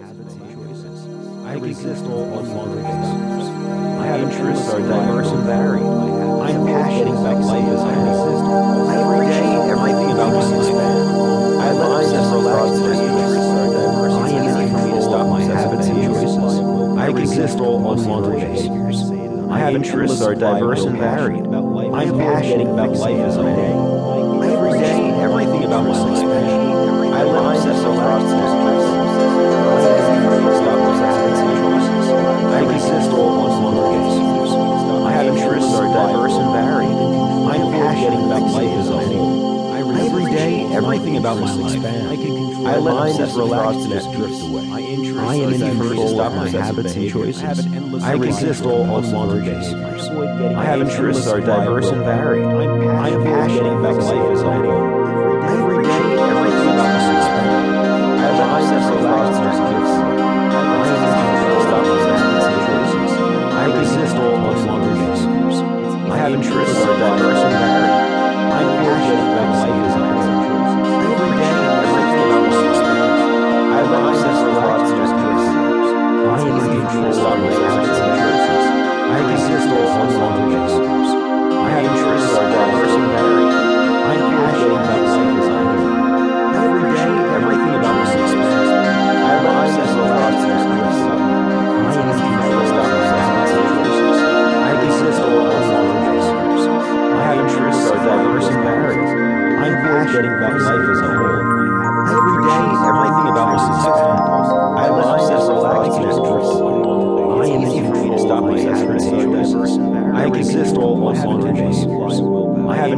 habits and choices. I resist all unwanted desires. My interests are diverse and varied. I am passionate about life as I exist. Every day, everything about my life. I let obsess thoughts and interests are diverse. I am for me to stop my habits and choices. I resist all unwanted behaviors. I have interests are diverse and varied. I am passionate about life as I am. Every day, everything about my life. Passionate about life as a whole. Every day, everything about my life. I can control. I let obsessive thoughts just drift away. I am in control of my habits and choices. I resist all unwanted behaviors. I have interests are diverse and varied. I am passionate about life as a whole.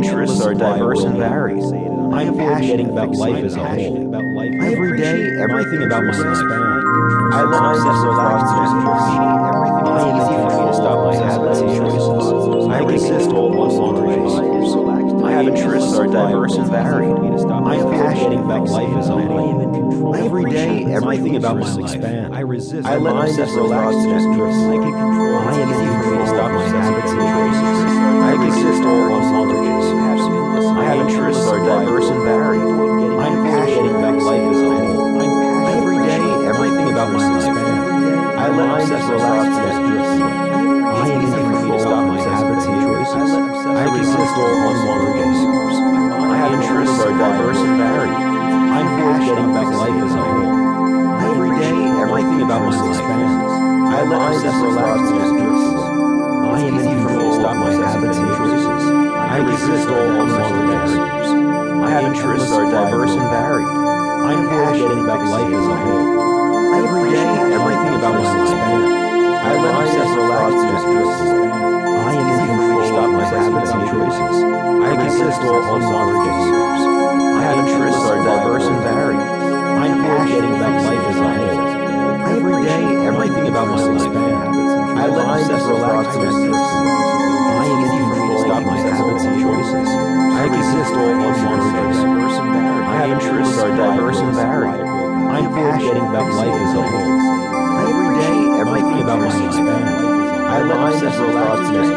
Interests are diverse and varied. I am passionate about life as a whole. Every day, everything about my life. I let obsessive thoughts just drift away. I am easy for me to stop my habits and choices. I resist all behaviors. I have interests are diverse and varied. I am passionate about life as a whole. Every day, everything about my life. I resist. I let thoughts just drift away. I am easy for me to stop my all unwanted behaviors. I have interests are diverse and varied. I am passionate about life as a whole. Every day, everything about my life. I let obsessive thoughts just drift. I am in control of stop my habits and choices. I resist all unwanted behaviors. I have interests are diverse and varied. I am passionate about life as a whole. Just.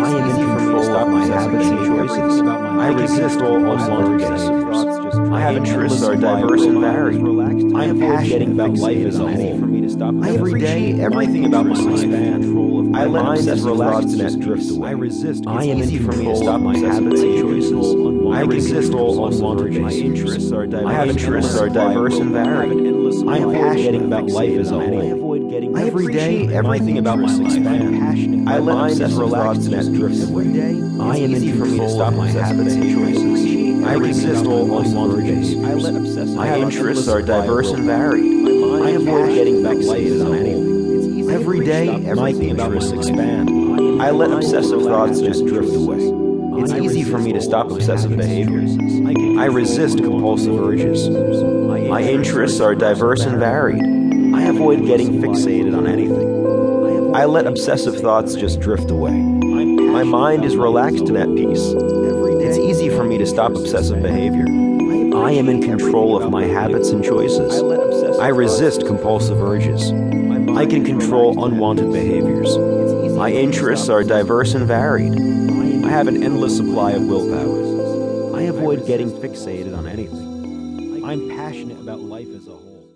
I am in control of my habits and choices. I resist all unwanted behaviors. I have interests are diverse and varied. I am passionate about life as a whole. Every day, everything about my life. I let obsessive thoughts just drift away. I resist. I am in control to stop my habits and choices. I resist all unwanted behaviors. I have interests are diverse and varied. I am passionate about life as a whole. Every day, everything about my life. I let obsessive thoughts just drift away. I am in control to stop my habits and choices. I resist all unwanted. I have interests are diverse and varied. I avoid getting back on anything. Every day, everything about me expand. I let obsessive thoughts just drift away. It's easy for me to stop obsessive behaviors. I resist compulsive urges. My interests are diverse and varied. I avoid getting fixated on anything. I let obsessive thoughts just drift away. My mind is relaxed and at peace. It's easy for me to stop obsessive behavior. I am in control of my habits and choices. I resist compulsive urges. I can control unwanted behaviors. My interests are diverse and varied. I have an endless supply of willpower. I avoid getting fixated on anything. I'm passionate about life